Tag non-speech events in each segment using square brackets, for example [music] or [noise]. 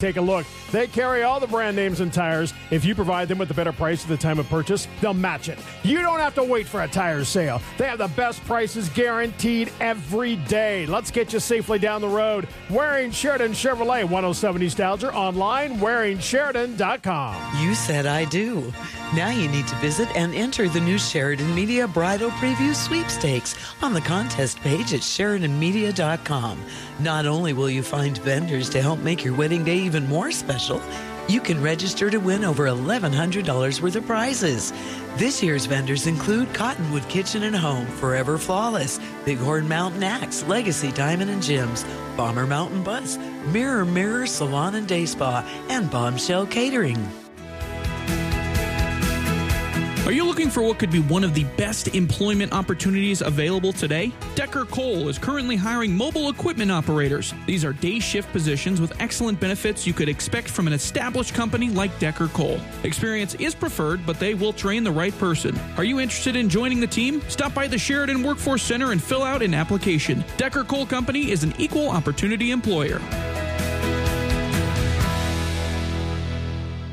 Take a look. They carry all the brand names and tires. If you provide them with a better price at the time of purchase, they'll match it. You don't have to wait for a tire sale. They have the best prices guaranteed every day. Let's get you safely down the road. Wearing Sheridan Chevrolet 107 East Alger online, wearingsheridan.com. You said I do. Now you need to visit and enter the new Sheridan Media Bridal Preview Sweepstakes on the contest page at SheridanMedia.com. Not only will you find vendors to help make your wedding day even more special, you can register to win over $1,100 worth of prizes. This year's vendors include Cottonwood Kitchen and Home, Forever Flawless, Bighorn Mountain Axe, Legacy Diamond and Gems, Bomber Mountain Bus, Mirror Mirror Salon and Day Spa, and Bombshell Catering. Are you looking for what could be one of the best employment opportunities available today? Decker Coal is currently hiring mobile equipment operators. These are day shift positions with excellent benefits you could expect from an established company like Decker Coal. Experience is preferred, but they will train the right person. Are you interested in joining the team? Stop by the Sheridan Workforce Center and fill out an application. Decker Coal Company is an equal opportunity employer.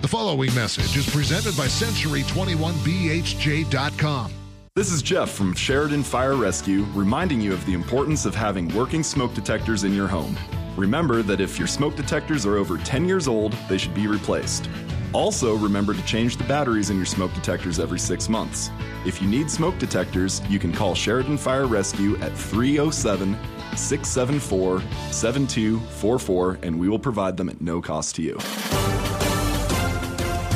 The following message is presented by Century21BHJ.com. This is Jeff from Sheridan Fire Rescue reminding you of the importance of having working smoke detectors in your home. Remember that if your smoke detectors are over 10 years old, they should be replaced. Also, remember to change the batteries in your smoke detectors every six months. If you need smoke detectors, you can call Sheridan Fire Rescue at 307 674 7244 and we will provide them at no cost to you.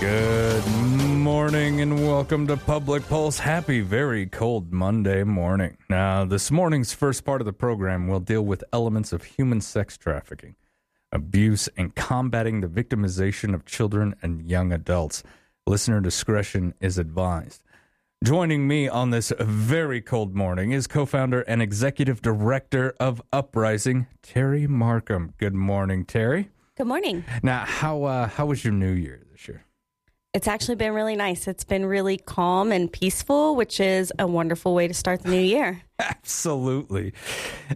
Good morning and welcome to Public Pulse. Happy, very cold Monday morning. Now, this morning's first part of the program will deal with elements of human sex trafficking, abuse, and combating the victimization of children and young adults. Listener discretion is advised. Joining me on this very cold morning is co founder and executive director of Uprising, Terry Markham. Good morning, Terry. Good morning. Now, how, uh, how was your new year this year? It's actually been really nice. It's been really calm and peaceful, which is a wonderful way to start the new year. [laughs] Absolutely.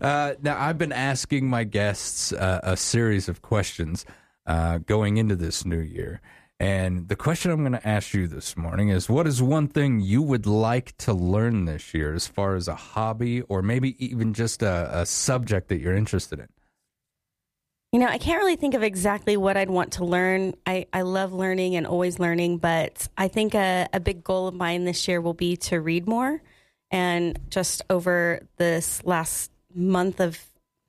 Uh, now, I've been asking my guests uh, a series of questions uh, going into this new year. And the question I'm going to ask you this morning is what is one thing you would like to learn this year as far as a hobby or maybe even just a, a subject that you're interested in? You know, I can't really think of exactly what I'd want to learn. I, I love learning and always learning, but I think a, a big goal of mine this year will be to read more. And just over this last month of,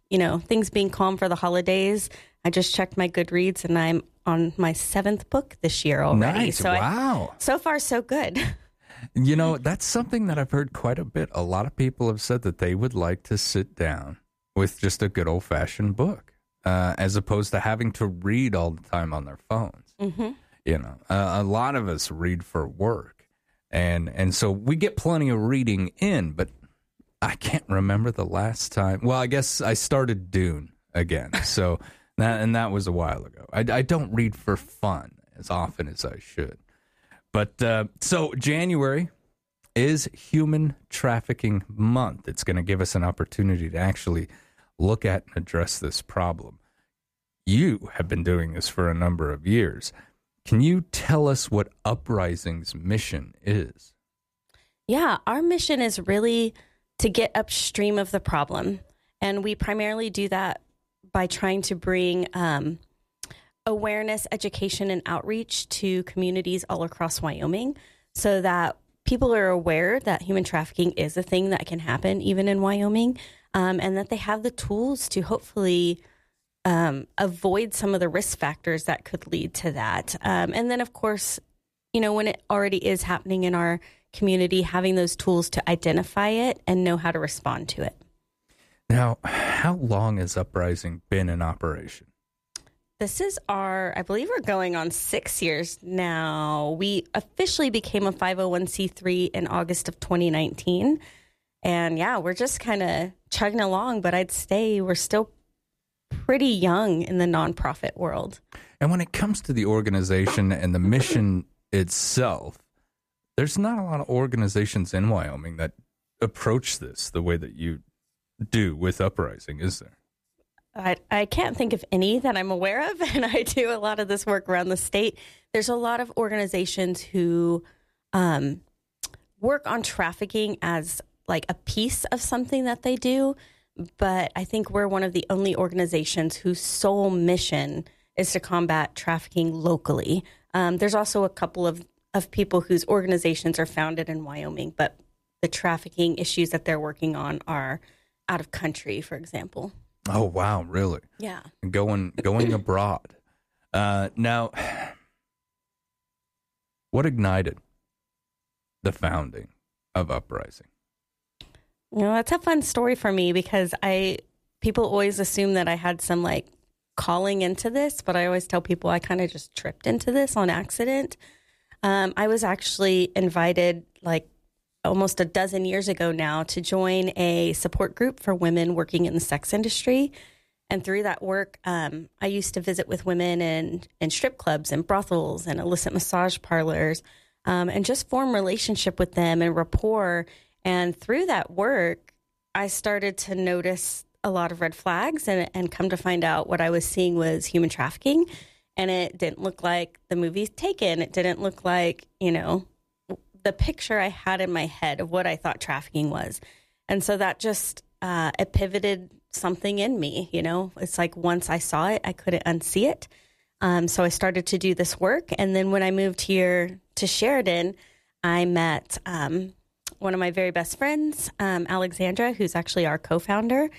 you know, things being calm for the holidays, I just checked my Goodreads and I'm on my seventh book this year already. Nice. So I- wow. so far, so good. [laughs] You know, that's something that I've heard quite a bit. A lot of people have said that they would like to sit down with just a good old fashioned book, uh, as opposed to having to read all the time on their phones. hmm You know, uh, a lot of us read for work, and and so we get plenty of reading in. But I can't remember the last time. Well, I guess I started Dune again. [laughs] So that and that was a while ago. I, I don't read for fun as often as I should. But uh, so January is Human Trafficking Month. It's going to give us an opportunity to actually look at and address this problem. You have been doing this for a number of years. Can you tell us what Uprising's mission is? Yeah, our mission is really to get upstream of the problem. And we primarily do that by trying to bring um, awareness, education, and outreach to communities all across Wyoming so that people are aware that human trafficking is a thing that can happen even in Wyoming um, and that they have the tools to hopefully um, avoid some of the risk factors that could lead to that. Um, and then, of course, you know, when it already is happening in our community, having those tools to identify it and know how to respond to it. Now, how long has Uprising been in operation? This is our, I believe we're going on six years now. We officially became a 501c3 in August of 2019. And yeah, we're just kind of chugging along, but I'd say we're still pretty young in the nonprofit world. And when it comes to the organization and the mission itself, there's not a lot of organizations in Wyoming that approach this the way that you do with Uprising, is there? I, I can't think of any that I'm aware of, [laughs] and I do a lot of this work around the state. There's a lot of organizations who um, work on trafficking as like a piece of something that they do, but I think we're one of the only organizations whose sole mission is to combat trafficking locally. Um, there's also a couple of, of people whose organizations are founded in Wyoming, but the trafficking issues that they're working on are out of country, for example. Oh wow, really? Yeah. Going going [clears throat] abroad. Uh, now, what ignited the founding of Uprising? You know, that's a fun story for me because I people always assume that I had some like calling into this, but I always tell people I kind of just tripped into this on accident. Um, I was actually invited like almost a dozen years ago now to join a support group for women working in the sex industry. And through that work, um, I used to visit with women in, in strip clubs and brothels and illicit massage parlors um, and just form relationship with them and rapport. And through that work, I started to notice a lot of red flags and, and come to find out what I was seeing was human trafficking. And it didn't look like the movies taken. It didn't look like, you know, the picture I had in my head of what I thought trafficking was. And so that just, uh, it pivoted something in me, you know? It's like once I saw it, I couldn't unsee it. Um, so I started to do this work. And then when I moved here to Sheridan, I met um, one of my very best friends, um, Alexandra, who's actually our co founder.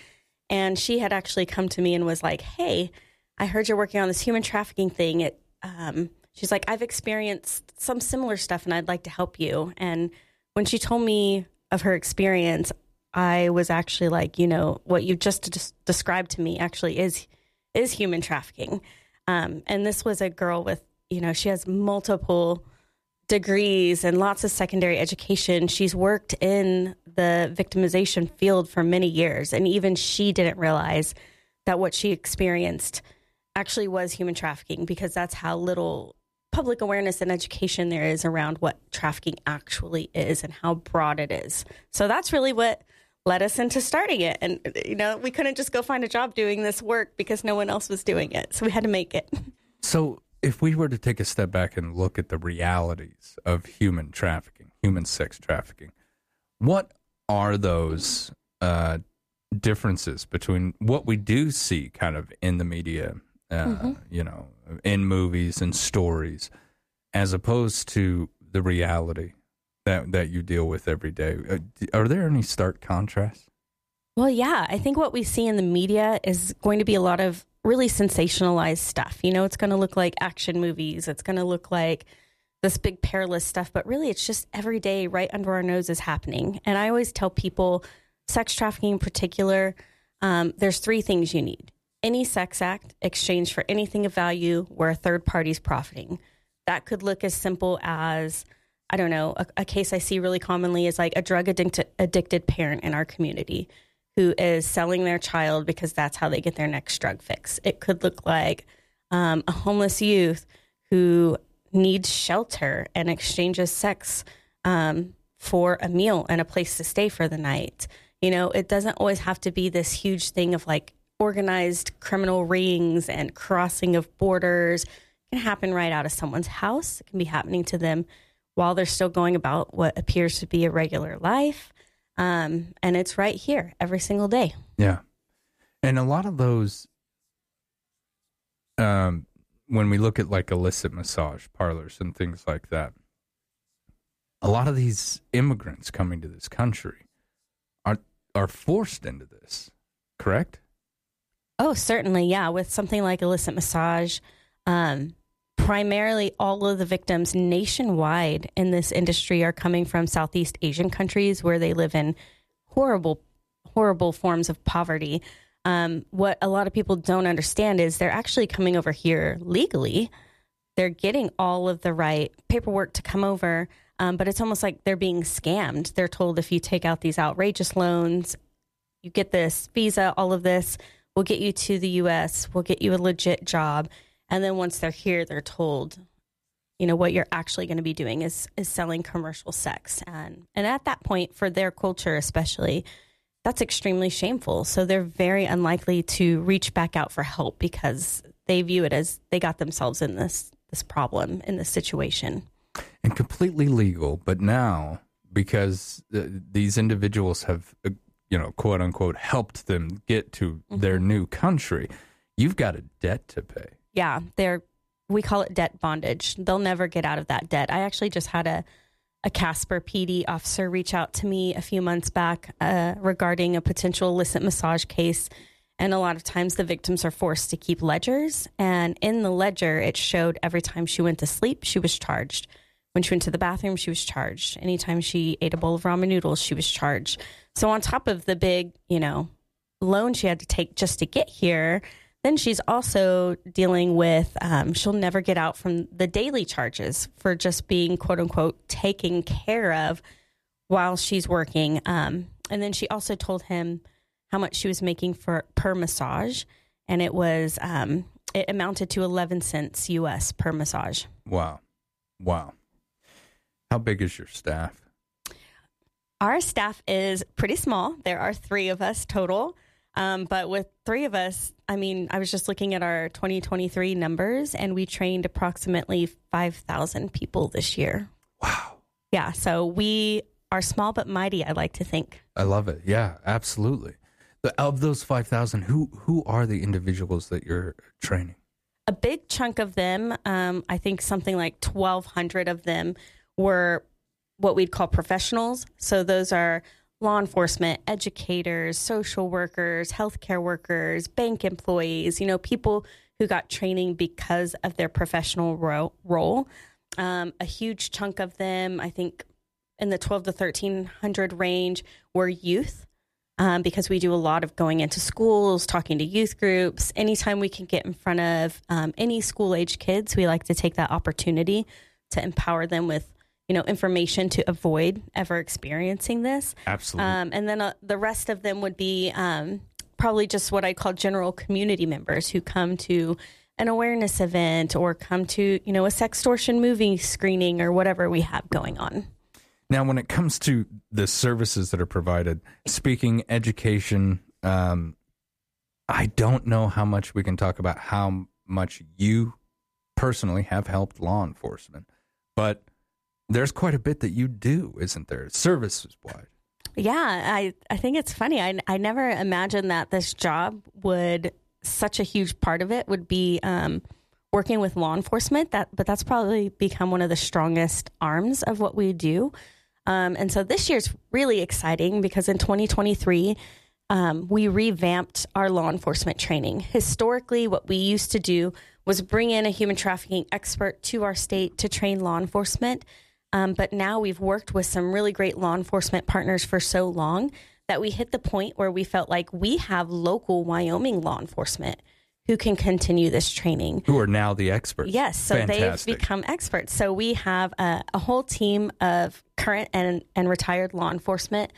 And she had actually come to me and was like, Hey, I heard you're working on this human trafficking thing. It, um, she's like, I've experienced some similar stuff and I'd like to help you. And when she told me of her experience, I was actually like, you know, what you just des- described to me actually is is human trafficking. Um, and this was a girl with, you know, she has multiple degrees and lots of secondary education. She's worked in the victimization field for many years, and even she didn't realize that what she experienced actually was human trafficking because that's how little public awareness and education there is around what trafficking actually is and how broad it is. So that's really what led us into starting it. And, you know, we couldn't just go find a job doing this work because no one else was doing it. So we had to make it. So, if we were to take a step back and look at the realities of human trafficking, human sex trafficking, what are those uh, differences between what we do see kind of in the media, uh, mm-hmm. you know, in movies and stories, as opposed to the reality that that you deal with every day? Uh, are there any stark contrasts? Well, yeah, I think what we see in the media is going to be a lot of really sensationalized stuff. You know, it's going to look like action movies, it's going to look like this big perilous stuff, but really it's just every day right under our noses is happening. And I always tell people, sex trafficking in particular, um, there's three things you need any sex act exchanged for anything of value where a third party's profiting. That could look as simple as, I don't know, a, a case I see really commonly is like a drug addicted parent in our community who is selling their child because that's how they get their next drug fix. It could look like um, a homeless youth who needs shelter and exchanges sex um, for a meal and a place to stay for the night. You know, it doesn't always have to be this huge thing of like organized criminal rings and crossing of borders. It can happen right out of someone's house. It can be happening to them while they're still going about what appears to be a regular life. Um, and it's right here every single day. Yeah. And a lot of those, um, when we look at like illicit massage parlors and things like that, a lot of these immigrants coming to this country are are forced into this, correct? Oh, certainly, yeah. With something like illicit massage, um, primarily all of the victims nationwide in this industry are coming from Southeast Asian countries where they live in horrible, horrible forms of poverty. Um, what a lot of people don't understand is they're actually coming over here legally. They're getting all of the right paperwork to come over. Um, but it's almost like they're being scammed. They're told if you take out these outrageous loans, you get this visa, all of this, we'll get you to the US, we'll get you a legit job. And then once they're here, they're told, you know, what you're actually going to be doing is is selling commercial sex. And and at that point, for their culture especially, that's extremely shameful. So they're very unlikely to reach back out for help because they view it as they got themselves in this this problem in this situation. and completely legal. But now, because uh, these individuals have, uh, you know, quote unquote, helped them get to their new country, you've got a debt to pay. Yeah, they're we call it debt bondage. They'll never get out of that debt. I actually just had a a Casper PD officer reach out to me a few months back uh, regarding a potential illicit massage case. And a lot of times the victims are forced to keep ledgers. And in the ledger, it showed every time she went to sleep, she was charged. When she went to the bathroom, she was charged. Anytime she ate a bowl of ramen noodles, she was charged. So, on top of the big, you know, loan she had to take just to get here, then she's also dealing with, um, she'll never get out from the daily charges for just being quote unquote taken care of while she's working. Um, and then she also told him how much she was making for per massage. And it was, um, it amounted to 11 cents US per massage. Wow. Wow. How big is your staff? Our staff is pretty small. There are three of us total. Um, but with three of us, I mean, I was just looking at our 2023 numbers and we trained approximately 5,000 people this year. Wow. Yeah. So we are small but mighty, I like to think. I love it. Yeah, absolutely. The, of those 5,000, who who are the individuals that you're training? A big chunk of them, um, I think something like 1,200 of them were what we'd call professionals. So those are law enforcement, educators, social workers, healthcare workers, bank employees, you know, people who got training because of their professional ro- role. Um, a huge chunk of them, I think in the 12 to 1300 range, were youth. Um, because we do a lot of going into schools, talking to youth groups. Anytime we can get in front of um, any school age kids, we like to take that opportunity to empower them with you know information to avoid ever experiencing this. Absolutely. Um, and then uh, the rest of them would be um, probably just what I call general community members who come to an awareness event or come to you know a sextortion movie screening or whatever we have going on. Now, when it comes to the services that are provided, speaking education, um, I don't know how much we can talk about how much you personally have helped law enforcement, but there's quite a bit that you do, isn't there? Services wide. Yeah, I, I think it's funny. I, I never imagined that this job would, such a huge part of it would be um, working with law enforcement. That, but that's probably become one of the strongest arms of what we do. Um, and so this year's really exciting because in 2023, um, we revamped our law enforcement training. Historically, what we used to do was bring in a human trafficking expert to our state to train law enforcement. Um, but now we've worked with some really great law enforcement partners for so long that we hit the point where we felt like we have local Wyoming law enforcement who can continue this training. Who are now the experts? Yes, so Fantastic. they've become experts. So we have a, a whole team of current and, and retired law enforcement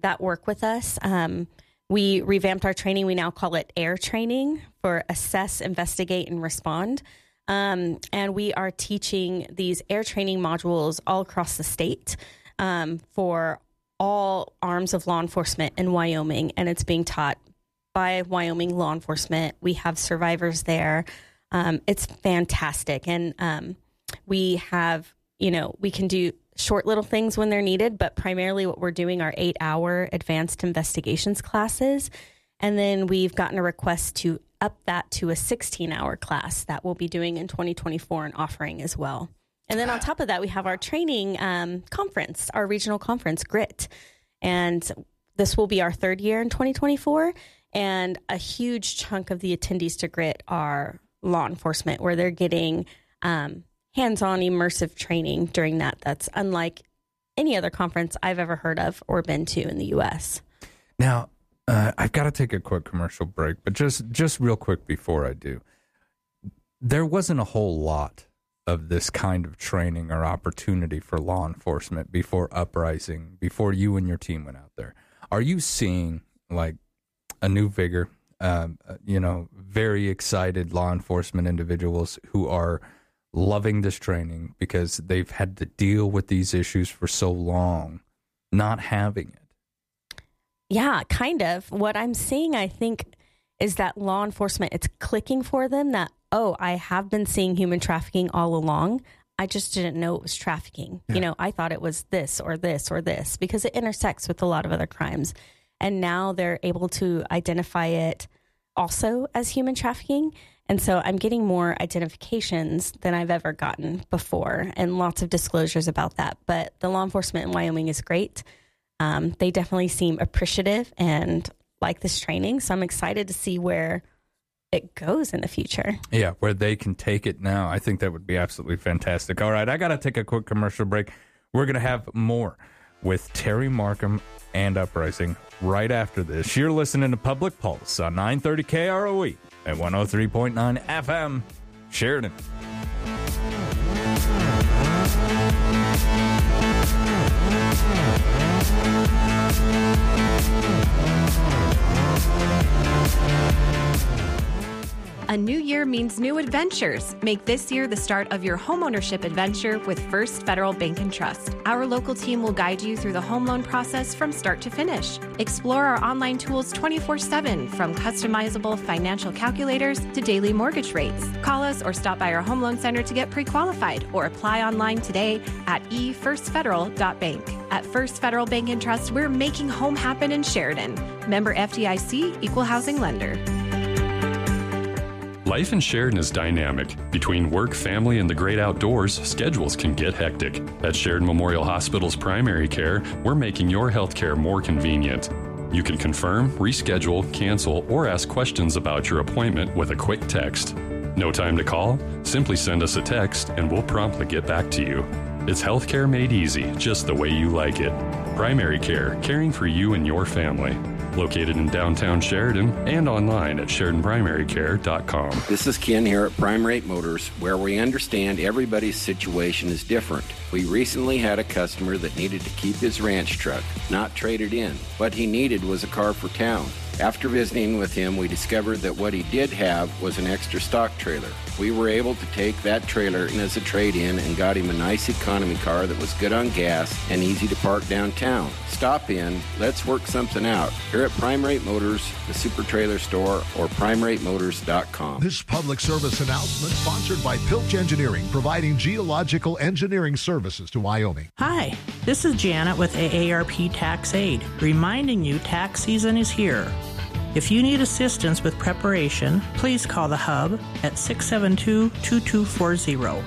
that work with us. Um, we revamped our training. We now call it AIR training for assess, investigate, and respond. Um, and we are teaching these air training modules all across the state um, for all arms of law enforcement in Wyoming. And it's being taught by Wyoming law enforcement. We have survivors there. Um, it's fantastic. And um, we have, you know, we can do short little things when they're needed, but primarily what we're doing are eight hour advanced investigations classes. And then we've gotten a request to up that to a 16 hour class that we'll be doing in 2024 and offering as well. And then on top of that, we have our training um, conference, our regional conference, GRIT. And this will be our third year in 2024. And a huge chunk of the attendees to GRIT are law enforcement, where they're getting um, hands on immersive training during that. That's unlike any other conference I've ever heard of or been to in the US. Now, uh, I've got to take a quick commercial break, but just just real quick before I do, there wasn't a whole lot of this kind of training or opportunity for law enforcement before uprising, before you and your team went out there? Are you seeing like a new vigor? Um, uh, you know, very excited law enforcement individuals who are loving this training because they've had to deal with these issues for so long, not having it. Yeah, kind of. What I'm seeing, I think, is that law enforcement, it's clicking for them that, oh, I have been seeing human trafficking all along. I just didn't know it was trafficking. Yeah. You know, I thought it was this or this or this because it intersects with a lot of other crimes. And now they're able to identify it also as human trafficking. And so I'm getting more identifications than I've ever gotten before and lots of disclosures about that. But the law enforcement in Wyoming is great. Um, they definitely seem appreciative and like this training. So I'm excited to see where it goes in the future. Yeah, where they can take it now. I think that would be absolutely fantastic. All right, I got to take a quick commercial break. We're going to have more with Terry Markham and Uprising right after this. You're listening to Public Pulse on 930 KROE at 103.9 FM, Sheridan. A new year means new adventures. Make this year the start of your homeownership adventure with First Federal Bank and Trust. Our local team will guide you through the home loan process from start to finish. Explore our online tools 24 7 from customizable financial calculators to daily mortgage rates. Call us or stop by our home loan center to get pre qualified or apply online today at efirstfederal.bank. At First Federal Bank and Trust, we're making home happen in Sheridan. Member FDIC, Equal Housing Lender. Life in Sheridan is dynamic. Between work, family, and the great outdoors, schedules can get hectic. At Sheridan Memorial Hospital's primary care, we're making your health care more convenient. You can confirm, reschedule, cancel, or ask questions about your appointment with a quick text. No time to call? Simply send us a text and we'll promptly get back to you. It's healthcare made easy, just the way you like it. Primary care, caring for you and your family located in downtown Sheridan and online at SheridanPrimaryCare.com. This is Ken here at Prime Rate Motors, where we understand everybody's situation is different. We recently had a customer that needed to keep his ranch truck, not trade it in. What he needed was a car for town. After visiting with him, we discovered that what he did have was an extra stock trailer. We were able to take that trailer in as a trade in and got him a nice economy car that was good on gas and easy to park downtown. Stop in, let's work something out. Here at Prime Rate Motors, the Super Trailer Store, or PrimeRateMotors.com. This public service announcement sponsored by Pilch Engineering, providing geological engineering services to Wyoming. Hi, this is Janet with AARP Tax Aid, reminding you tax season is here. If you need assistance with preparation, please call the Hub at 672 2240.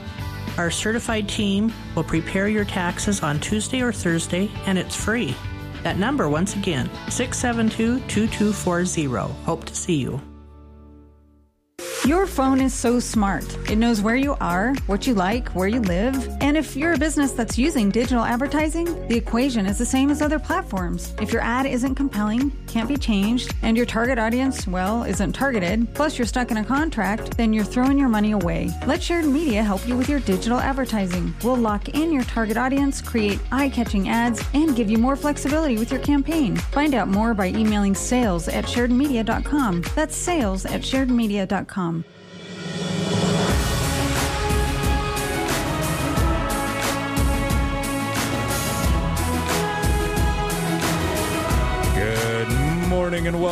Our certified team will prepare your taxes on Tuesday or Thursday, and it's free. That number, once again, 672 2240. Hope to see you. Your phone is so smart. It knows where you are, what you like, where you live. And if you're a business that's using digital advertising, the equation is the same as other platforms. If your ad isn't compelling, can't be changed, and your target audience, well, isn't targeted, plus you're stuck in a contract, then you're throwing your money away. Let Sheridan Media help you with your digital advertising. We'll lock in your target audience, create eye catching ads, and give you more flexibility with your campaign. Find out more by emailing sales at sheridanmedia.com. That's sales at sheridanmedia.com.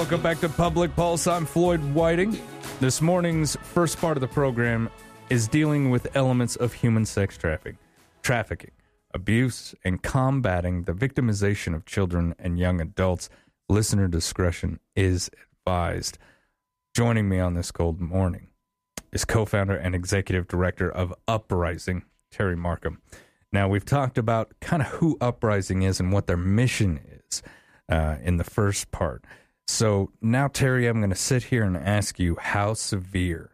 welcome back to Public Pulse. I'm Floyd Whiting. This morning's first part of the program is dealing with elements of human sex trafficking, trafficking, abuse, and combating the victimization of children and young adults. Listener discretion is advised. Joining me on this cold morning is co founder and executive director of Uprising, Terry Markham. Now, we've talked about kind of who Uprising is and what their mission is uh, in the first part. So now, Terry, I'm going to sit here and ask you how severe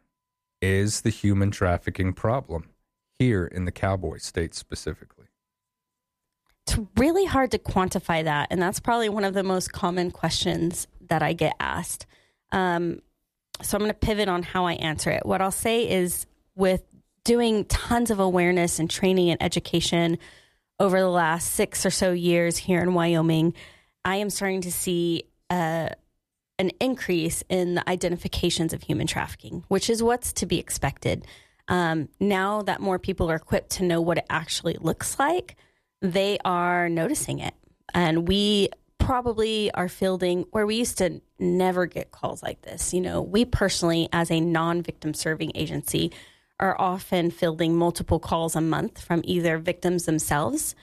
is the human trafficking problem here in the Cowboy State specifically? It's really hard to quantify that. And that's probably one of the most common questions that I get asked. Um, so I'm going to pivot on how I answer it. What I'll say is with doing tons of awareness and training and education over the last six or so years here in Wyoming, I am starting to see uh, an increase in the identifications of human trafficking, which is what's to be expected. Um, now that more people are equipped to know what it actually looks like, they are noticing it. And we probably are fielding where we used to never get calls like this. You know, we personally, as a non victim serving agency, are often fielding multiple calls a month from either victims themselves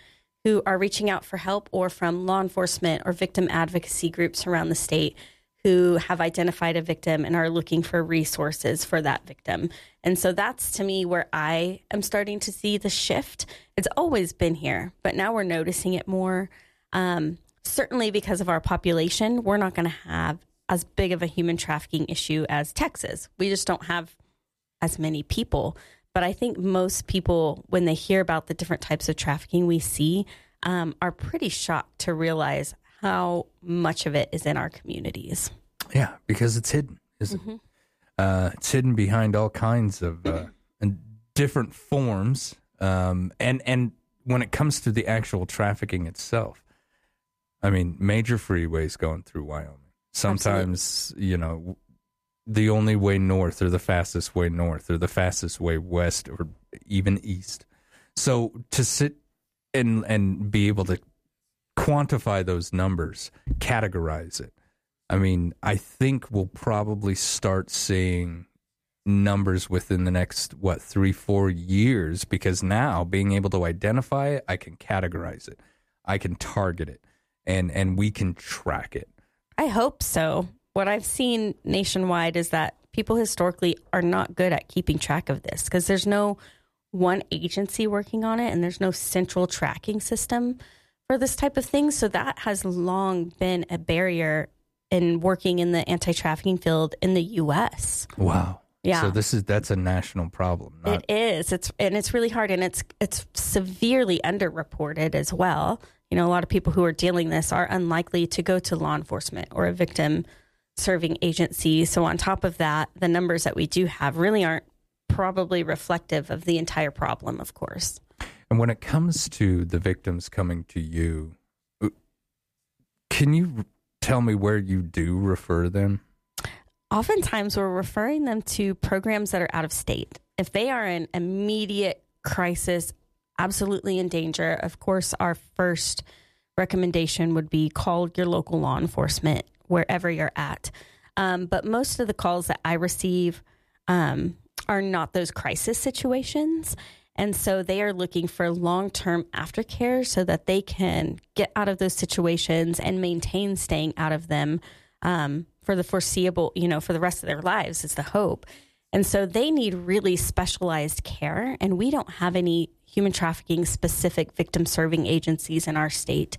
who are reaching out for help or from law enforcement or victim advocacy groups around the state who have identified a victim and are looking for resources for that victim. And so that's to me where I am starting to see the shift. It's always been here, but now we're noticing it more. Um, certainly because of our population, we're not going to have as big of a human trafficking issue as Texas. We just don't have as many people. But I think most people, when they hear about the different types of trafficking we see, um, are pretty shocked to realize how much of it is in our communities. Yeah, because it's hidden, isn't Mm-hmm. it? Uh, it's hidden behind all kinds of uh, [clears throat] and different forms. Um, and and when it comes to the actual trafficking itself, I mean, major freeways going through Wyoming. Sometimes, you know, the only way north or the fastest way north or the fastest way west or even east. So to sit and and be able to quantify those numbers, categorize it. I mean, I think we'll probably start seeing numbers within the next what three four years because now being able to identify it i can categorize it i can target it and and we can track it I hope so. What I've seen nationwide is that people historically are not good at keeping track of this because there's no one agency working on it and there's no central tracking system for this type of thing. So that has long been a barrier in working in the anti trafficking field in the US. wow Yeah. so this is that's a national problem not It is. It's and it's really hard, and it's it's severely underreported as well. You know, a lot of people who are dealing this are unlikely to go to law enforcement or a victim serving agency. So on top of that, the numbers that we do have really aren't probably reflective of the entire problem. Of course, And when it comes to the victims coming to you, uh, can you tell me where you do refer them? oftentimes we're referring them to programs that are out of state. If they are in immediate crisis, absolutely in danger, of course, our first recommendation would be call your local law enforcement wherever you're at. Um, but most of the calls that I receive um, are not those crisis situations. And so they are looking for long term aftercare so that they can get out of those situations and maintain staying out of them um, for the foreseeable, you know, for the rest of their lives is the hope. And so they need really specialized care. And we don't have any human trafficking specific victim serving agencies in our state.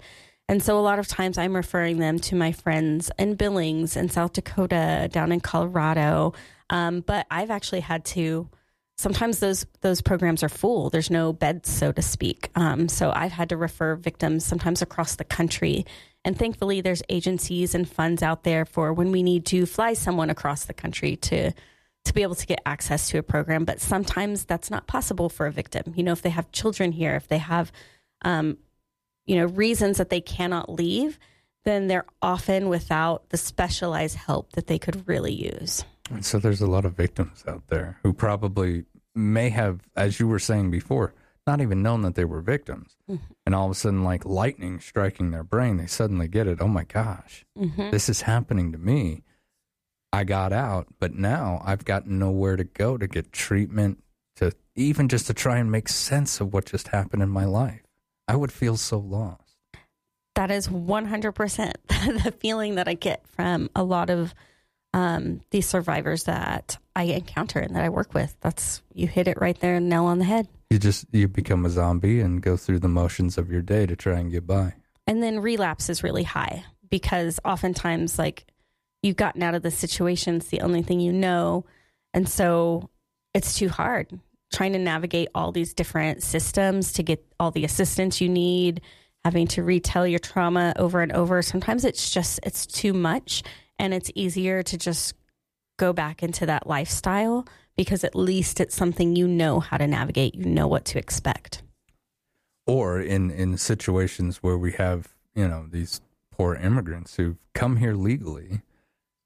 And so a lot of times I'm referring them to my friends in Billings in South Dakota, down in Colorado. Um, but I've actually had to. Sometimes those those programs are full. There's no beds, so to speak. Um, so I've had to refer victims sometimes across the country. And thankfully, there's agencies and funds out there for when we need to fly someone across the country to to be able to get access to a program. But sometimes that's not possible for a victim. You know, if they have children here, if they have, um, you know, reasons that they cannot leave, then they're often without the specialized help that they could really use. And so there's a lot of victims out there who probably may have, as you were saying before, not even known that they were victims. And all of a sudden, like lightning striking their brain, they suddenly get it. Oh my gosh, Mhm. this is happening to me. I got out, but now I've got nowhere to go to get treatment, to even just to try and make sense of what just happened in my life. I would feel so lost. That is 100% [laughs] the feeling that I get from a lot of um, these survivors that I encounter and that I work with. That's you hit it right there, nail on the head. You just you become a zombie and go through the motions of your day to try and get by. And then relapse is really high because oftentimes, like, you've gotten out of the situation, it's the only thing you know. And so it's too hard trying to navigate all these different systems to get all the assistance you need, having to retell your trauma over and over. Sometimes it's just, it's too much. And it's easier to just go back into that lifestyle because at least it's something you know how to navigate, you know what to expect. Or in in situations where we have you know these poor immigrants who've come here legally,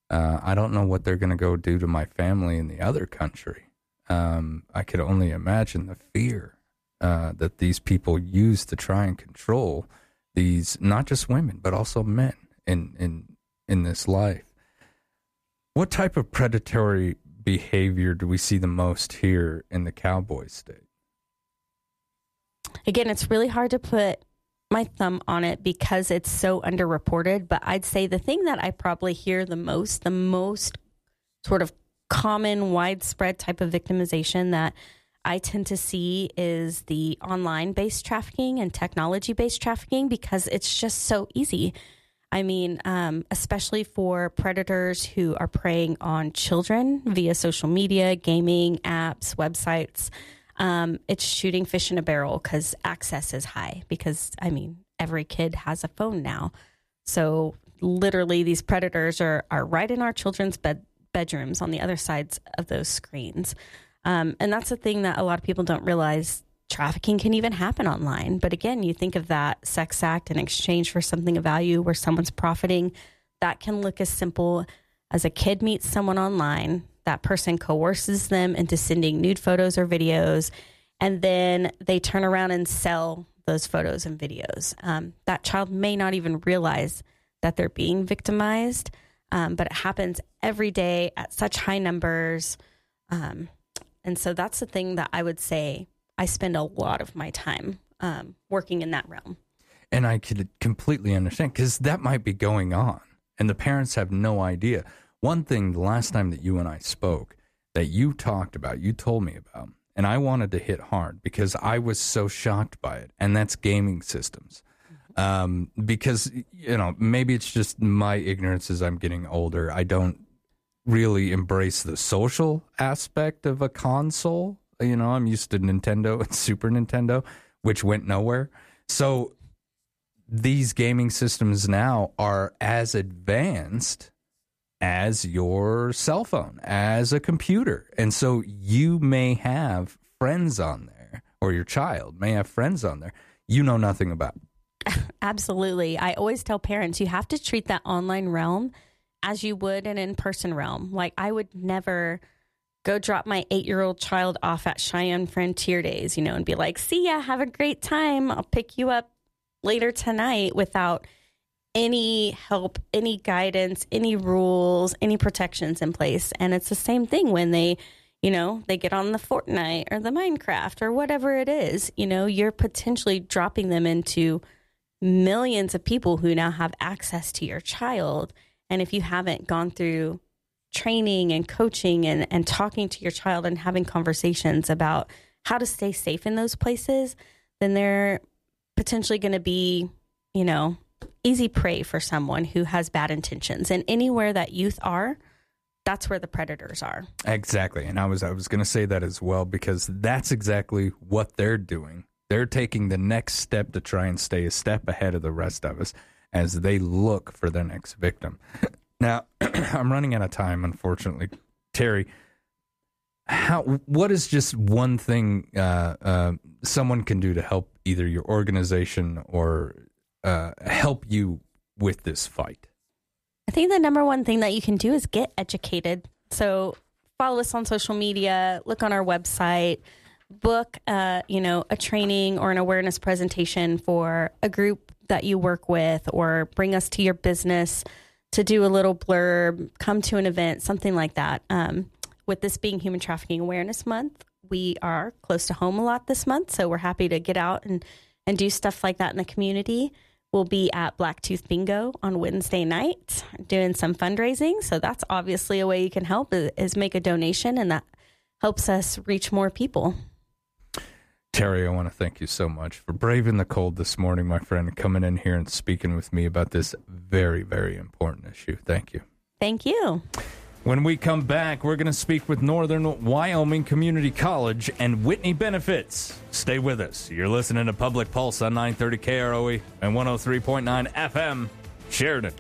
uh, I don't know what they're going to go do to my family in the other country. Um, I could only imagine the fear uh, that these people use to try and control these not just women but also men in in in this life. What type of predatory behavior do we see the most here in the cowboy state? Again, it's really hard to put my thumb on it because it's so underreported, but I'd say the thing that I probably hear the most, the most sort of common, widespread type of victimization that I tend to see is the online based trafficking and technology based trafficking because it's just so easy. I mean, um, especially for predators who are preying on children via social media, gaming, apps, websites. Um, it's shooting fish in a barrel because access is high. Because, I mean, every kid has a phone now. So, literally, these predators are, are right in our children's bed, bedrooms on the other sides of those screens. Um, and that's the thing that a lot of people don't realize trafficking can even happen online. But again, you think of that sex act in exchange for something of value where someone's profiting. That can look as simple as a kid meets someone online, that person coerces them into sending nude photos or videos, and then they turn around and sell those photos and videos. Um, that child may not even realize that they're being victimized, um, but it happens every day at such high numbers. Um, and so that's the thing that I would say I spend a lot of my time um, working in that realm. And I could completely understand because that might be going on, and the parents have no idea. One thing, the last time that you and I spoke, that you talked about, you told me about, and I wanted to hit hard because I was so shocked by it, and that's gaming systems. Um, because, you know, maybe it's just my ignorance as I'm getting older. I don't really embrace the social aspect of a console you know, I'm used to Nintendo and [laughs] Super Nintendo, which went nowhere. So these gaming systems now are as advanced as your cell phone, as a computer. And so you may have friends on there, or your child may have friends on there you know nothing about. [laughs] Absolutely. I always tell parents you have to treat that online realm as you would an in person realm. Like, I would never go drop my eight year old child off at Cheyenne Frontier Days, you know, and be like, see ya, have a great time. I'll pick you up later tonight without any help, any guidance, any rules, any protections in place. And it's the same thing when they, you know, they get on the Fortnite or the Minecraft or whatever it is, you know, you're potentially dropping them into millions of people who now have access to your child. And if you haven't gone through training and coaching and, and talking to your child and having conversations about how to stay safe in those places, then they're potentially going to be, you know, easy prey for someone who has bad intentions. And anywhere that youth are, that's where the predators are. Exactly. And I was I was going to say that as well because that's exactly what they're doing. They're taking the next step to try and stay a step ahead of the rest of us as they look for their next victim. [laughs] Now, [clears throat] I'm running out of time, unfortunately. Terry, how what is just one thing uh, uh, someone can do to help either your organization or uh, help you with this fight? I think the number one thing that you can do is get educated. So follow us on social media, look on our website, book uh, you know a training or an awareness presentation for a group that you work with, or bring us to your business to do a little blurb, come to an event, something like that. Um, with this being Human Trafficking Awareness Month, we are close to home a lot this month, so we're happy to get out and, and do stuff like that in the community. We'll be at Blacktooth Bingo on Wednesday night doing some fundraising. So that's obviously a way you can help is make a donation, and that helps us reach more people. Terry, I want to thank you so much for braving the cold this morning, my friend, coming in here and speaking with me about this very, very important issue. Thank you. Thank you. When we come back, we're going to speak with Northern Wyoming Community College and Whitney Benefits. Stay with us. You're listening to Public Pulse on 930 KROE and 103.9 FM, Sheridan.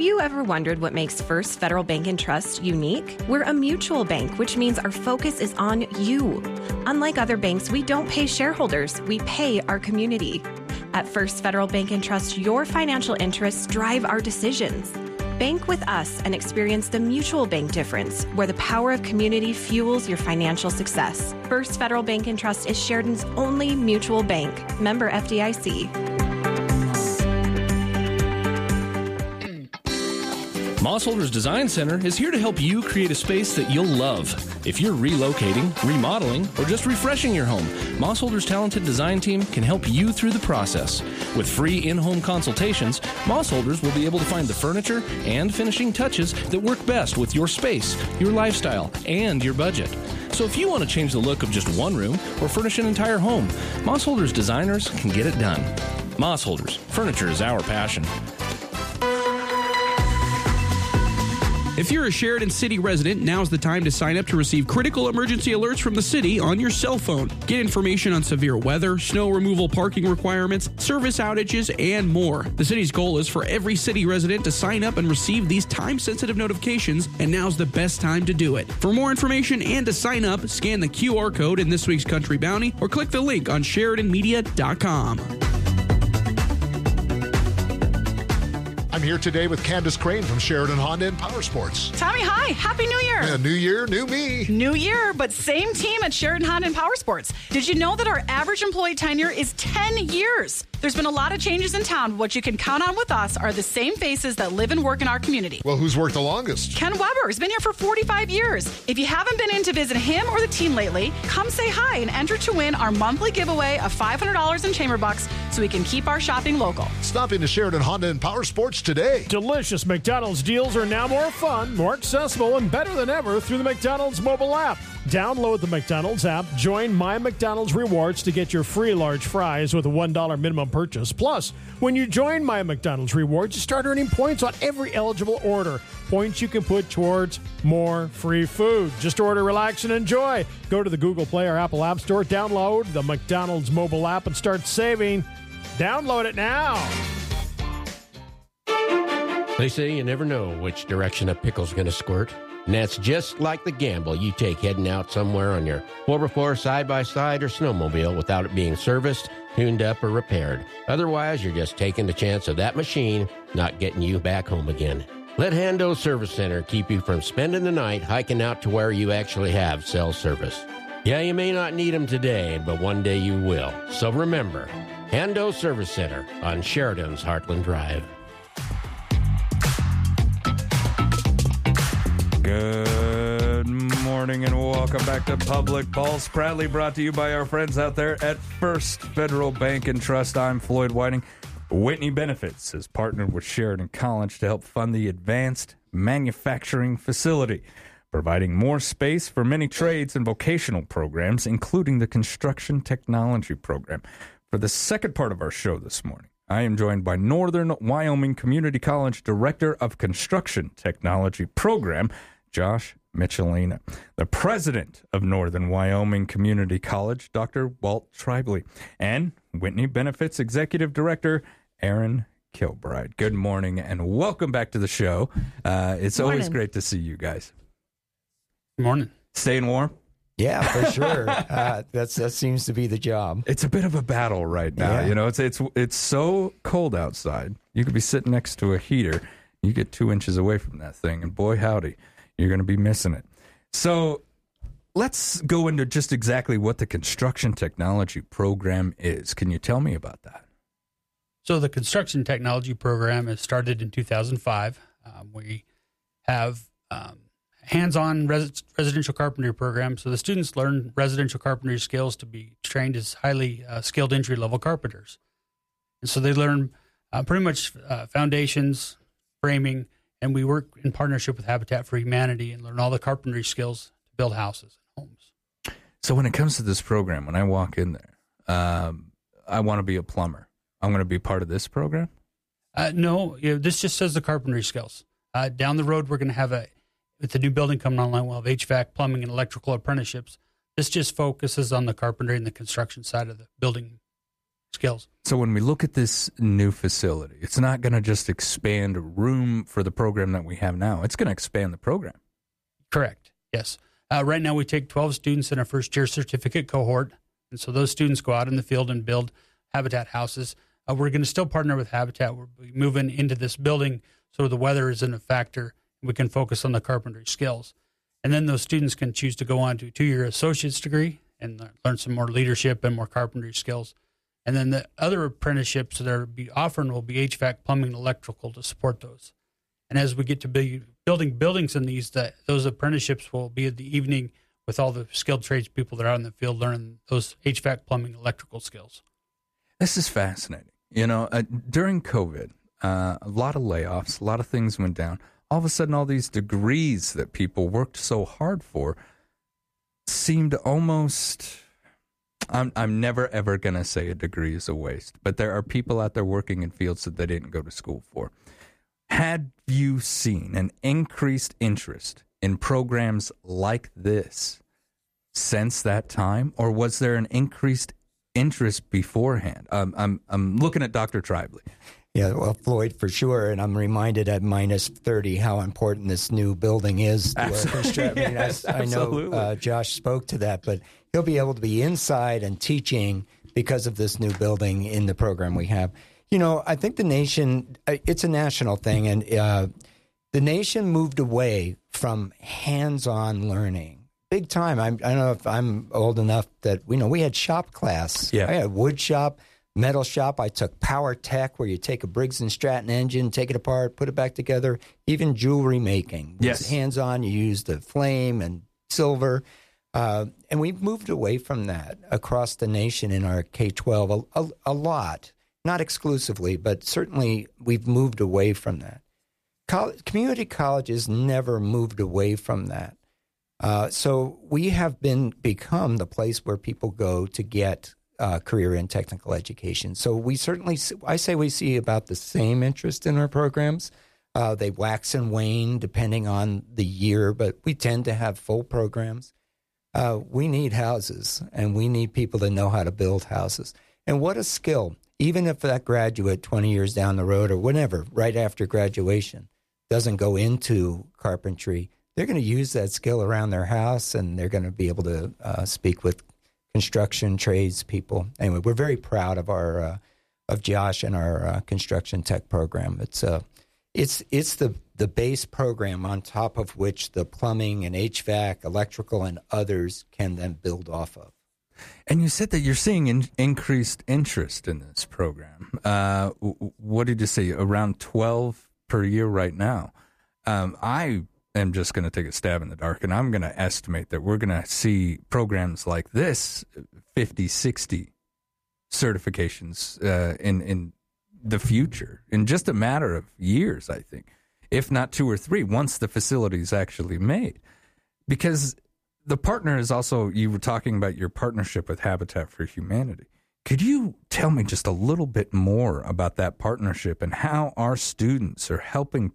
You ever wondered what makes First Federal Bank and Trust unique? We're a mutual bank, which means our focus is on you. Unlike other banks, we don't pay shareholders, we pay our community. At First Federal Bank and Trust, your financial interests drive our decisions. Bank with us and experience the mutual bank difference, where the power of community fuels your financial success. First Federal Bank and Trust is Sheridan's only mutual bank. Member FDIC. Mossholders Design Center is here to help you create a space that you'll love. If you're relocating, remodeling, or just refreshing your home, Mossholders' talented design team can help you through the process. With free in home consultations, Mossholders will be able to find the furniture and finishing touches that work best with your space, your lifestyle, and your budget. So if you want to change the look of just one room or furnish an entire home, Mossholders designers can get it done. Mossholders, furniture is our passion. If you're a Sheridan City resident, now's the time to sign up to receive critical emergency alerts from the city on your cell phone. Get information on severe weather, snow removal parking requirements, service outages, and more. The city's goal is for every city resident to sign up and receive these time sensitive notifications, and now's the best time to do it. For more information and to sign up, scan the QR code in this week's Country Bounty or click the link on SheridanMedia.com. I'm here today with Candace Crane from Sheridan Honda and Power Sports. Tommy, hi. Happy New Year. Yeah, new year, new me. New year, but same team at Sheridan Honda and Power Sports. Did you know that our average employee tenure is 10 years? There's been a lot of changes in town. What you can count on with us are the same faces that live and work in our community. Well, who's worked the longest? Ken Weber has been here for 45 years. If you haven't been in to visit him or the team lately, come say hi and enter to win our monthly giveaway of $500 in chamber bucks so we can keep our shopping local. Stop into Sheridan Honda and Power Sports today. Delicious McDonald's deals are now more fun, more accessible, and better than ever through the McDonald's mobile app. Download the McDonald's app, join My McDonald's Rewards to get your free large fries with a $1 minimum purchase. Plus, when you join My McDonald's Rewards, you start earning points on every eligible order. Points you can put towards more free food. Just order, relax, and enjoy. Go to the Google Play or Apple App Store, download the McDonald's mobile app, and start saving. Download it now. They say you never know which direction a pickle's going to squirt. And that's just like the gamble you take heading out somewhere on your 4x4 side by side or snowmobile without it being serviced, tuned up, or repaired. Otherwise, you're just taking the chance of that machine not getting you back home again. Let Honda Service Center keep you from spending the night hiking out to where you actually have cell service. Yeah, you may not need them today, but one day you will. So remember, Honda Service Center on Sheridan's Heartland Drive. Good morning and welcome back to Public Pulse, proudly brought to you by our friends out there at First Federal Bank and Trust. I'm Floyd Whiting. Whitney Benefits has partnered with Sheridan College to help fund the Advanced Manufacturing Facility, providing more space for many trades and vocational programs, including the Construction Technology Program. For the second part of our show this morning, I am joined by Northern Wyoming Community College Director of Construction Technology Program, Josh Michelina, the president of Northern Wyoming Community College, Dr. Walt Tribley, and Whitney Benefits Executive Director, Aaron Kilbride. Good morning and welcome back to the show. Uh, it's always great to see you guys. Good morning. Staying warm? Yeah, for [laughs] sure. uh, that's that seems to be the job. It's a bit of a battle right now. Yeah. You know, it's it's it's so cold outside. You could be sitting next to a heater. You get two inches away from that thing, and boy, howdy, you're going to be missing it. So let's go into just exactly what the construction technology program is. Can you tell me about that? So the construction technology program has started in 2005. Um, we have um, hands-on res- residential carpentry program. So the students learn residential carpentry skills to be trained as highly uh, skilled entry-level carpenters. And so they learn uh, pretty much uh, foundations, framing, and we work in partnership with Habitat for Humanity and learn all the carpentry skills to build houses. And homes. So when it comes to this program, when I walk in there, um, I want to be a plumber. I'm going to be part of this program. Uh, no, you know, this just says the carpentry skills. Uh, down the road, we're going to have a with the new building coming online. We'll have HVAC, plumbing, and electrical apprenticeships. This just focuses on the carpentry and the construction side of the building skills. So when we look at this new facility, it's not going to just expand room for the program that we have now. It's going to expand the program. Correct. Yes. Uh, right now, we take 12 students in our first year certificate cohort. And so those students go out in the field and build habitat houses. Uh, we're going to still partner with Habitat. We're moving into this building so the weather isn't a factor. We can focus on the carpentry skills. And then those students can choose to go on to a two year associate's degree and learn some more leadership and more carpentry skills. And then the other apprenticeships that are be offering will be HVAC, plumbing, electrical to support those. And as we get to be building buildings in these, those apprenticeships will be at the evening with all the skilled trades people that are out in the field learning those HVAC, plumbing, electrical skills. This is fascinating. You know, uh, during COVID, uh, a lot of layoffs, a lot of things went down. All of a sudden, all these degrees that people worked so hard for seemed almost. I'm I'm never ever gonna say a degree is a waste, but there are people out there working in fields that they didn't go to school for. Had you seen an increased interest in programs like this since that time, or was there an increased interest beforehand? Um, I'm I'm looking at Dr. Tribley. Yeah, well, Floyd, for sure. And I'm reminded at minus 30 how important this new building is. To absolutely. Our I, mean, [laughs] yes, I, I know uh, Josh spoke to that, but he'll be able to be inside and teaching because of this new building in the program we have. You know, I think the nation, uh, it's a national thing, and uh, the nation moved away from hands on learning big time. I'm, I don't know if I'm old enough that, you know, we had shop class. Yeah. I had wood shop metal shop. I took power tech, where you take a Briggs and Stratton engine, take it apart, put it back together. Even jewelry making, yes, hands on. You use the flame and silver, uh, and we've moved away from that across the nation in our K twelve a, a, a, lot, not exclusively, but certainly we've moved away from that. College, community colleges never moved away from that. Uh, so we have been become the place where people go to get uh, career and technical education. So we certainly, I say we see about the same interest in our programs. Uh, they wax and wane depending on the year, but we tend to have full programs. Uh, we need houses and we need people to know how to build houses. And what a skill, even if that graduate 20 years down the road or whenever, right after graduation, doesn't go into carpentry, they're going to use that skill around their house and they're going to be able to uh, speak with construction trades people. Anyway, we're very proud of our uh, of Josh and our uh, construction tech program. It's uh, it's it's the the base program on top of which the plumbing and HVAC, electrical, and others can then build off of. And you said that you're seeing in, increased interest in this program. Uh, what did you say? Around 12 per year right now. Um, I am just going to take a stab in the dark and I'm going to estimate that we're going to see programs like this 50, 60 certifications uh, in, in the future in just a matter of years, I think, if not two or three, once the facility is actually made. Because the partner is also, you were talking about your partnership with Habitat for Humanity. Could you tell me just a little bit more about that partnership and how our students are helping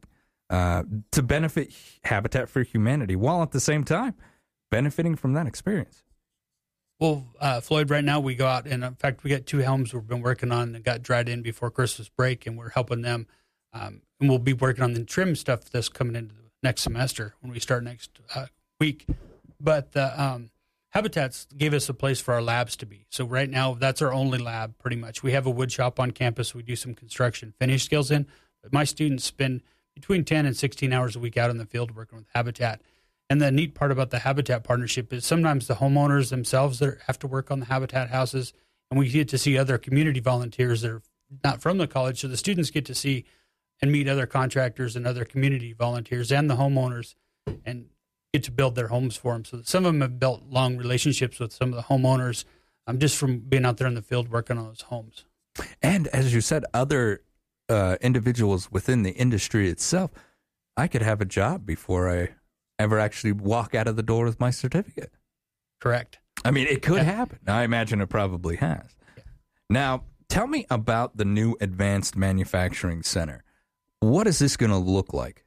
uh, to benefit Habitat for Humanity while at the same time benefiting from that experience? Well, uh, Floyd, right now we go out and in fact we got two helms we've been working on that got dried in before Christmas break, and we're helping them. Um, and we'll be working on the trim stuff that's coming into the next semester when we start next uh, week. But the um, Habitats gave us a place for our labs to be. So right now that's our only lab, pretty much. We have a wood shop on campus. We do some construction finish skills in, but my students spend between 10 and 16 hours a week out in the field working with Habitat. And the neat part about the Habitat partnership is sometimes the homeowners themselves that have to work on the Habitat houses, and we get to see other community volunteers that are not from the college. So the students get to see and meet other contractors and other community volunteers and the homeowners and get to build their homes for them. So some of them have built long relationships with some of the homeowners um, just from being out there in the field working on those homes. And as you said, other uh, individuals within the industry itself, I could have a job before I ever actually walk out of the door with my certificate. Correct. I mean, it could yeah. happen. I imagine it probably has. Yeah. Now, tell me about the new Advanced Manufacturing Center. What is this going to look like?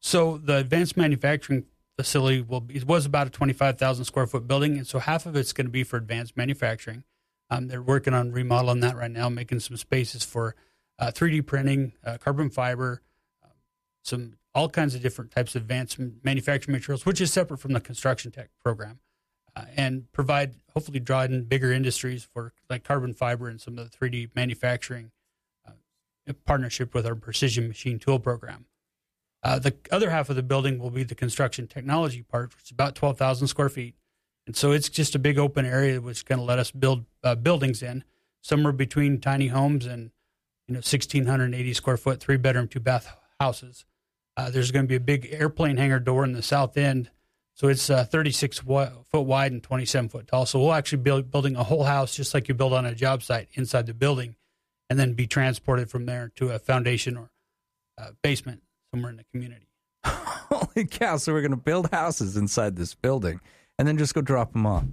So, the Advanced Manufacturing facility will be, it was about a 25,000 square foot building, and so half of it's going to be for advanced manufacturing. Um, they're working on remodeling that right now, making some spaces for uh, 3D printing, uh, carbon fiber, um, some all kinds of different types of advanced manufacturing materials, which is separate from the construction tech program, uh, and provide hopefully draw in bigger industries for like carbon fiber and some of the 3D manufacturing uh, partnership with our precision machine tool program. Uh, the other half of the building will be the construction technology part, which is about 12,000 square feet. And so it's just a big open area which going to let us build uh, buildings in, somewhere between tiny homes and you know 1,680 square foot, three bedroom, two bath houses. Uh, there's going to be a big airplane hangar door in the south end. So it's uh, 36 foot wide and 27 foot tall. So we'll actually be building a whole house just like you build on a job site inside the building and then be transported from there to a foundation or uh, basement somewhere in the community. [laughs] Holy cow! So we're going to build houses inside this building and then just go drop them off.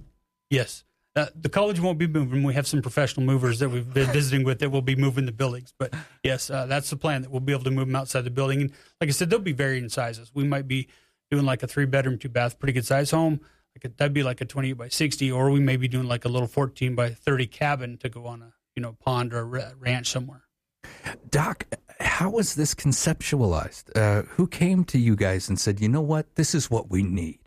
Yes. Uh, the college won't be moving. We have some professional movers that we've been visiting with that will be moving the buildings. But yes, uh, that's the plan that we'll be able to move them outside the building. And like I said, they'll be varying sizes. We might be doing like a three bedroom, two bath, pretty good size home. Like a, that'd be like a 28 by 60, or we may be doing like a little 14 by 30 cabin to go on a you know pond or a ranch somewhere. Doc, how was this conceptualized? Uh, who came to you guys and said, you know what, this is what we need?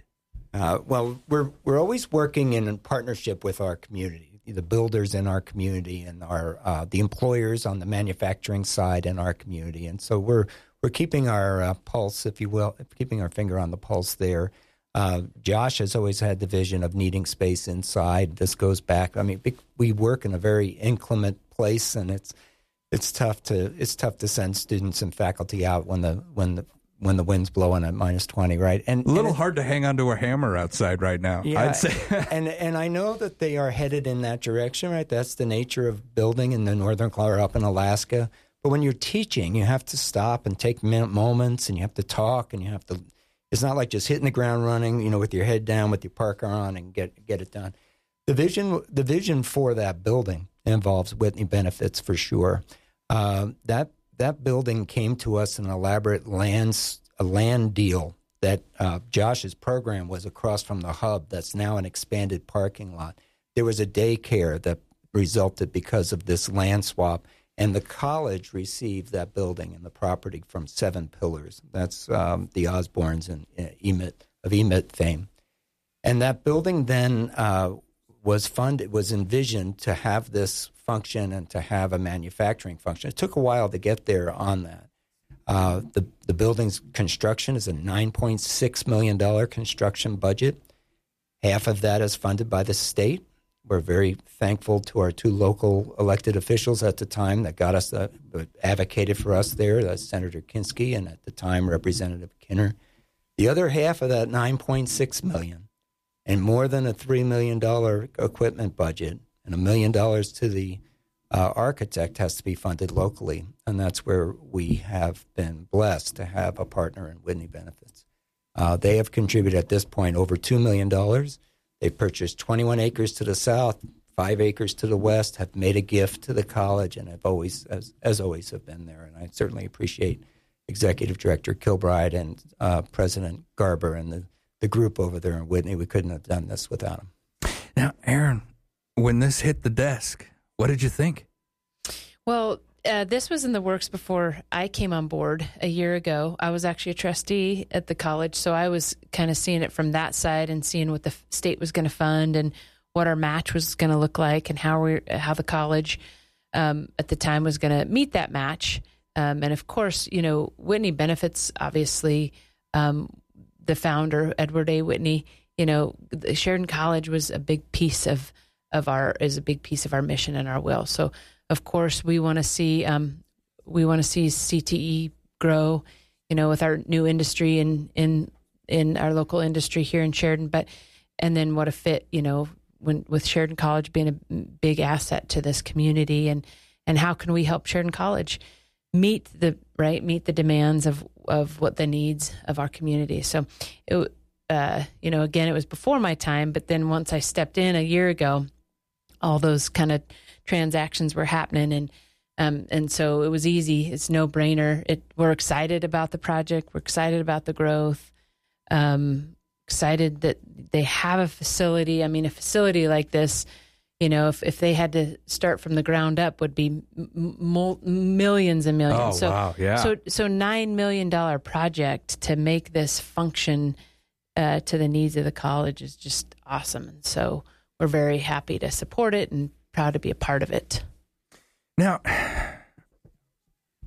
Uh, well, we're we're always working in partnership with our community, the builders in our community, and our uh, the employers on the manufacturing side in our community, and so we're we're keeping our uh, pulse, if you will, keeping our finger on the pulse there. Uh, Josh has always had the vision of needing space inside. This goes back. I mean, we work in a very inclement place, and it's it's tough to it's tough to send students and faculty out when the when the when the wind's blowing at minus 20, right? And a little and hard to hang onto a hammer outside right now. Yeah, I'd say. [laughs] and and I know that they are headed in that direction, right? That's the nature of building in the northern Colorado up in Alaska. But when you're teaching, you have to stop and take minute moments and you have to talk and you have to it's not like just hitting the ground running, you know, with your head down with your parker on and get get it done. The vision the vision for that building involves Whitney benefits for sure. Uh, that that building came to us in an elaborate lands a land deal that uh, Josh's program was across from the hub. That's now an expanded parking lot. There was a daycare that resulted because of this land swap, and the college received that building and the property from Seven Pillars. That's um, the Osbornes and uh, Emit of Emit fame. And that building then uh, was funded, was envisioned to have this function and to have a manufacturing function. It took a while to get there on that. Uh, the the building's construction is a nine point six million dollar construction budget. Half of that is funded by the state. We're very thankful to our two local elected officials at the time that got us, uh, advocated for us there. That's Senator Kinskey and at the time Representative Kinner. The other half of that 9.6 million and more than a $3 million equipment budget and a million dollars to the uh, architect has to be funded locally. And that's where we have been blessed to have a partner in Whitney Benefits. Uh, they have contributed at this point over $2 million. They've purchased 21 acres to the south, five acres to the west, have made a gift to the college, and have always, as, as always, have been there. And I certainly appreciate Executive Director Kilbride and uh, President Garber and the the group over there in Whitney. We couldn't have done this without them. Now, Aaron, when this hit the desk, what did you think? Well, uh, this was in the works before I came on board a year ago. I was actually a trustee at the college, so I was kind of seeing it from that side and seeing what the state was going to fund and what our match was going to look like and how we how the college um, at the time was going to meet that match. Um, and of course, you know, Whitney benefits obviously um, the founder, Edward A. Whitney, you know, Sheridan College was a big piece of of our is a big piece of our mission and our will. So, of course, we want to see um, we want to see CTE grow, you know, with our new industry in in in our local industry here in Sheridan. But and then what a fit, you know, when with Sheridan College being a big asset to this community, and and how can we help Sheridan College meet the right meet the demands of of what the needs of our community. So, it, uh, you know, again, it was before my time, but then once I stepped in a year ago, all those kind of transactions were happening, and um, and so it was easy. It's no brainer. It we're excited about the project. We're excited about the growth. Um, excited that they have a facility. I mean, a facility like this you know, if, if they had to start from the ground up, would be m- m- millions and millions. Oh, so, wow, yeah. So, so nine million dollar project to make this function uh, to the needs of the college is just awesome, and so we're very happy to support it and proud to be a part of it. Now,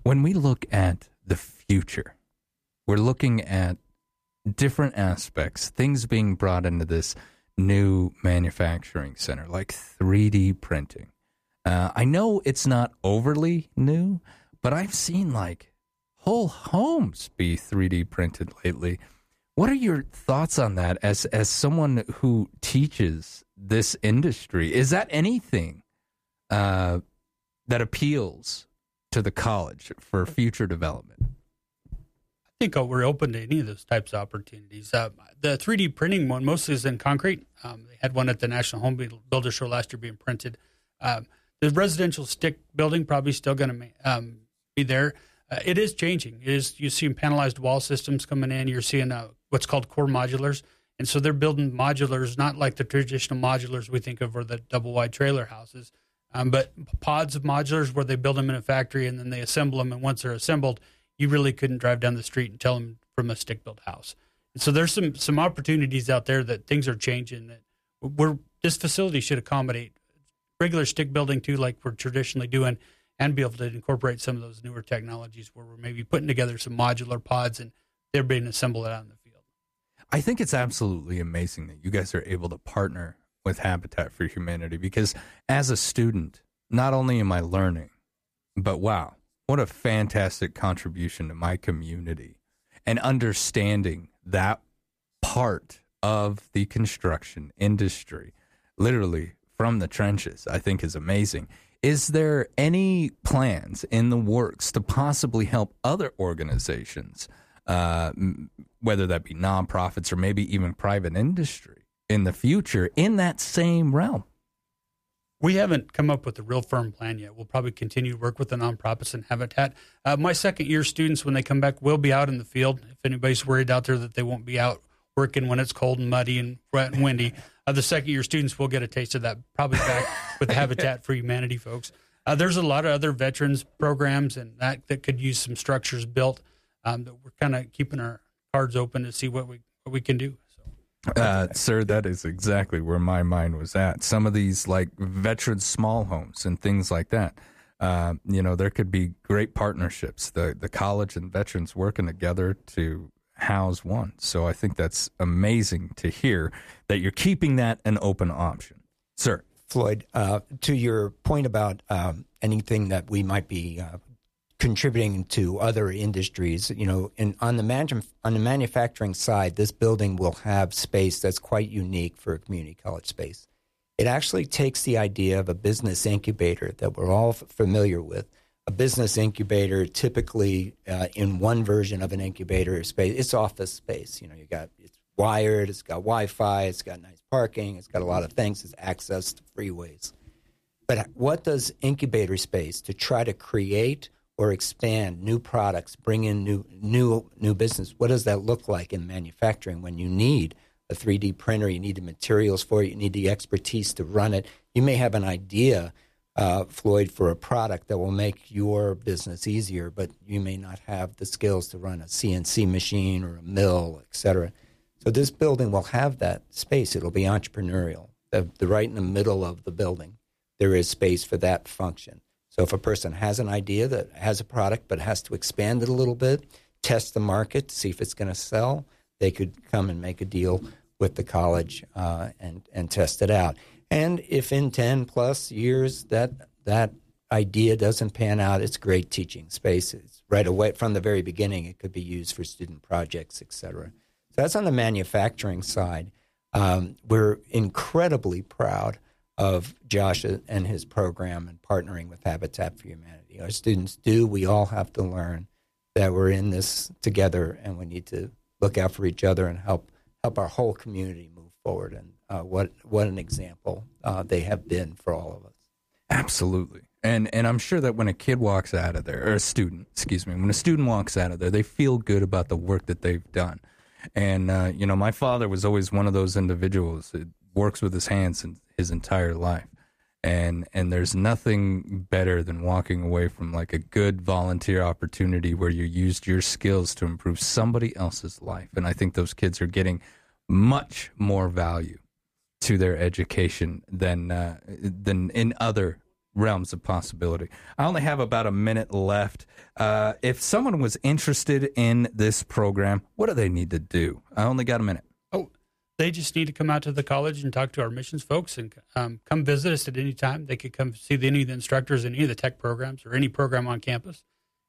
when we look at the future, we're looking at different aspects, things being brought into this new manufacturing center, like 3D printing. Uh, I know it's not overly new, but I've seen like whole homes be 3D printed lately. What are your thoughts on that as as someone who teaches this industry? Is that anything uh, that appeals to the college for future development? I think uh, we're open to any of those types of opportunities. Uh, the 3D printing one mostly is in concrete. Um, they had one at the National Home Builder Show last year being printed. Um, the residential stick building probably still going to um, be there. Uh, it is changing. It is you see panelized wall systems coming in. You're seeing uh, what's called core modulars, and so they're building modulars, not like the traditional modulars we think of, or the double wide trailer houses, um, but pods of modulars where they build them in a factory and then they assemble them. And once they're assembled, you really couldn't drive down the street and tell them from a stick built house. And so there's some some opportunities out there that things are changing that we're this facility should accommodate regular stick building too, like we're traditionally doing, and be able to incorporate some of those newer technologies where we're maybe putting together some modular pods and they're being assembled out in the. I think it's absolutely amazing that you guys are able to partner with Habitat for Humanity because as a student, not only am I learning, but wow, what a fantastic contribution to my community and understanding that part of the construction industry, literally from the trenches, I think is amazing. Is there any plans in the works to possibly help other organizations, uh, whether that be nonprofits or maybe even private industry in the future in that same realm? We haven't come up with a real firm plan yet. We'll probably continue to work with the nonprofits and Habitat. Uh, my second year students, when they come back, will be out in the field. If anybody's worried out there that they won't be out working when it's cold and muddy and wet and windy, uh, the second year students will get a taste of that probably back with the [laughs] Habitat for Humanity folks. Uh, there's a lot of other veterans programs and that that could use some structures built. Um, that we're kind of keeping our cards open to see what we what we can do. Uh, sir, that is exactly where my mind was at. Some of these, like veteran small homes and things like that, uh, you know, there could be great partnerships. The the college and veterans working together to house one. So I think that's amazing to hear that you're keeping that an open option, sir. Floyd, uh, to your point about um, anything that we might be uh, contributing to other industries, you know, and on the man- on the manufacturing side, this building will have space that's quite unique for a community college space. It actually takes the idea of a business incubator that we're all f- familiar with. A business incubator, typically uh, in one version of an incubator space, it's office space. You know, you got it's wired, it's got Wi-Fi, it's got nice parking, it's got a lot of things, it's access to freeways. But what does incubator space to try to create or expand new products, bring in new new new business. What does that look like in manufacturing when you need a 3D printer, you need the materials for it, you need the expertise to run it. You may have an idea, uh, Floyd, for a product that will make your business easier, but you may not have the skills to run a CNC machine or a mill, et cetera. So this building will have that space. It'll be entrepreneurial. The, the right in the middle of the building, there is space for that function. So if a person has an idea that has a product but has to expand it a little bit, test the market, see if it's going to sell, they could come and make a deal with the college uh, and and test it out. And if in ten plus years that that idea doesn't pan out, it's great teaching spaces right away from the very beginning. It could be used for student projects, etc. So that's on the manufacturing side. Um, we're incredibly proud of Josh and his program and partnering with Habitat for Humanity. Our students do. We all have to learn that we're in this together, and we need to look out for each other and help help our whole community move forward. And uh, what what an example uh, they have been for all of us. Absolutely. And and I'm sure that when a kid walks out of there, or a student, excuse me, when a student walks out of there, they feel good about the work that they've done. And uh, you know, my father was always one of those individuals that works with his hands and his entire life. and and there's nothing better than walking away from like a good volunteer opportunity where you used your skills to improve somebody else's life and i think those kids are getting much more value to their education than uh, than in other realms of possibility. I only have about a minute left. Uh, if someone was interested in this program, what do they need to do? I only got a minute. They just need to come out to the college and talk to our missions folks and um, come visit us at any time. They could come see any of the instructors in any of the tech programs or any program on campus,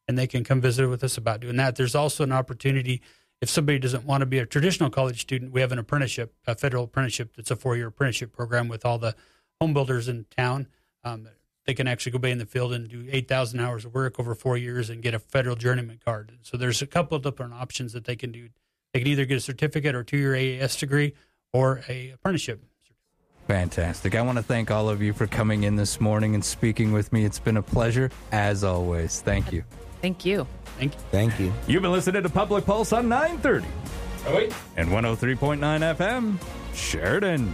and they can come visit with us about doing that. There's also an opportunity if somebody doesn't want to be a traditional college student, we have an apprenticeship, a federal apprenticeship that's a four year apprenticeship program with all the home builders in town. Um, they can actually go be in the field and do 8,000 hours of work over four years and get a federal journeyman card. So there's a couple of different options that they can do. They can either get a certificate or two year AAS degree or a apprenticeship. Fantastic. I want to thank all of you for coming in this morning and speaking with me. It's been a pleasure, as always. Thank you. Thank you. Thank you. Thank you. You've been listening to Public Pulse on 930. Oh, wait. And 103.9 FM, Sheridan.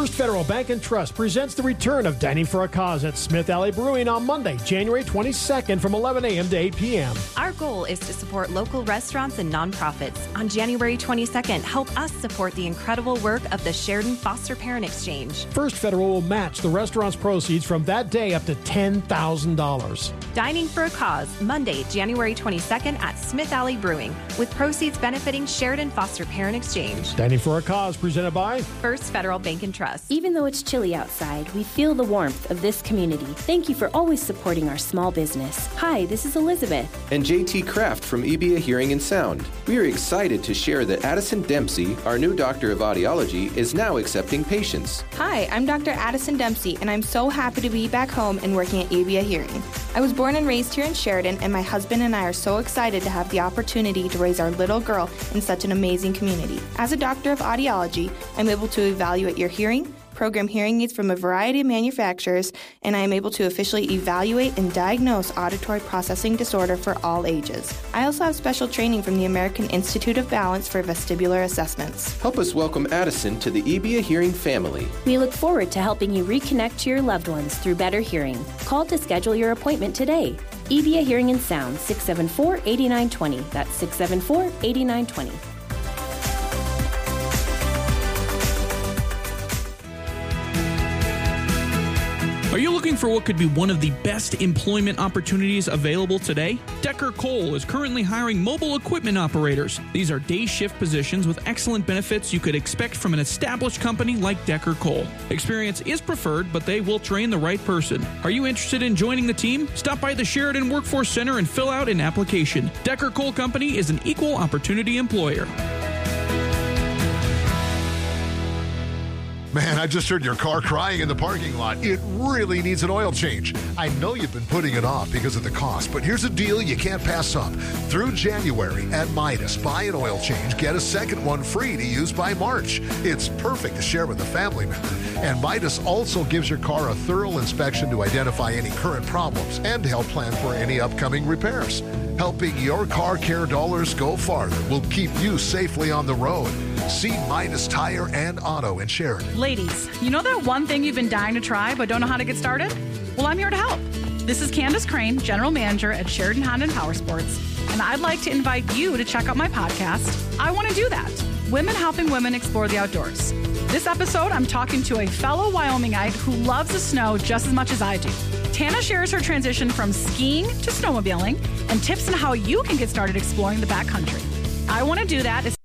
First Federal Bank and Trust presents the return of Dining for a Cause at Smith Alley Brewing on Monday, January 22nd from 11 a.m. to 8 p.m. Our goal is to support local restaurants and nonprofits. On January 22nd, help us support the incredible work of the Sheridan Foster Parent Exchange. First Federal will match the restaurant's proceeds from that day up to $10,000. Dining for a Cause, Monday, January 22nd at Smith Alley Brewing, with proceeds benefiting Sheridan Foster Parent Exchange. Dining for a Cause presented by First Federal Bank and Trust. Even though it's chilly outside, we feel the warmth of this community. Thank you for always supporting our small business. Hi, this is Elizabeth. And JT Kraft from EBA Hearing and Sound. We are excited to share that Addison Dempsey, our new doctor of audiology, is now accepting patients. Hi, I'm Dr. Addison Dempsey, and I'm so happy to be back home and working at EBA Hearing. I was born and raised here in Sheridan, and my husband and I are so excited to have the opportunity to raise our little girl in such an amazing community. As a doctor of audiology, I'm able to evaluate your hearing, program hearing aids from a variety of manufacturers, and I am able to officially evaluate and diagnose auditory processing disorder for all ages. I also have special training from the American Institute of Balance for vestibular assessments. Help us welcome Addison to the EBA Hearing family. We look forward to helping you reconnect to your loved ones through better hearing. Call to schedule your appointment today. EBA Hearing and Sound, 674 8920. That's 674 8920. Are you looking for what could be one of the best employment opportunities available today? Decker Coal is currently hiring mobile equipment operators. These are day shift positions with excellent benefits you could expect from an established company like Decker Coal. Experience is preferred, but they will train the right person. Are you interested in joining the team? Stop by the Sheridan Workforce Center and fill out an application. Decker Coal Company is an equal opportunity employer. Man, I just heard your car crying in the parking lot. It really needs an oil change. I know you've been putting it off because of the cost, but here's a deal you can't pass up. Through January at Midas, buy an oil change, get a second one free to use by March. It's perfect to share with a family member. And Midas also gives your car a thorough inspection to identify any current problems and to help plan for any upcoming repairs. Helping your car care dollars go farther will keep you safely on the road. See Midas Tire and Auto in Sheridan. Ladies, you know that one thing you've been dying to try but don't know how to get started? Well, I'm here to help. This is Candace Crane, General Manager at Sheridan Honda and Power Sports, and I'd like to invite you to check out my podcast. I want to do that. Women helping women explore the outdoors. This episode, I'm talking to a fellow Wyomingite who loves the snow just as much as I do. Tana shares her transition from skiing to snowmobiling and tips on how you can get started exploring the backcountry. I want to do that.